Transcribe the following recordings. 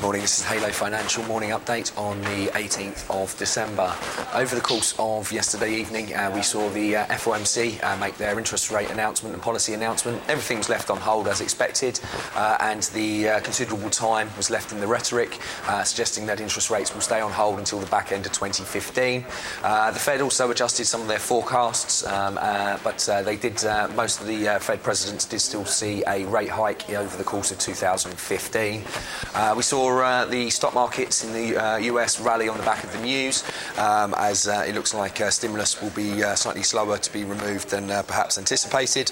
morning. This is Halo Financial Morning Update on the 18th of December. Over the course of yesterday evening, uh, we saw the uh, FOMC uh, make their interest rate announcement and policy announcement. Everything was left on hold as expected, uh, and the uh, considerable time was left in the rhetoric, uh, suggesting that interest rates will stay on hold until the back end of 2015. the Fed also adjusted some of their forecasts, um, but they did. most of the Fed presidents did still see a rate hike over the course of 2015. Uh, we saw uh, the stock markets in the uh, US rally on the back of the news, um, as uh, it looks like uh, stimulus will be uh, slightly slower to be removed than perhaps anticipated.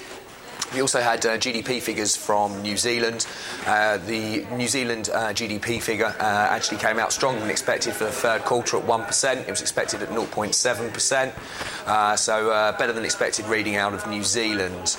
We also had uh, GDP figures from New Zealand. Uh, the New Zealand uh, GDP figure uh, actually came out stronger than expected for the third quarter at 1%. It was expected at 0.7%. Uh, so uh, better than expected reading out of New Zealand.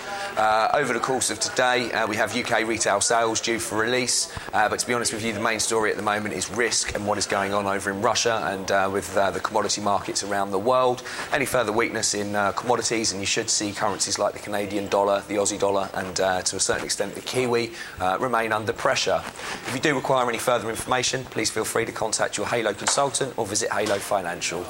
over the course of today, we have UK retail sales due for release. but to be honest with you, the main story at the moment is risk and what is going on over in Russia and with the commodity markets around the world. Any further weakness in commodities, and you should see currencies like the Canadian dollar, the Aussie dollar and uh, to a certain extent the Kiwi uh, remain under pressure. If you do require any further information, please feel free to contact your Halo consultant or visit Halo Financial.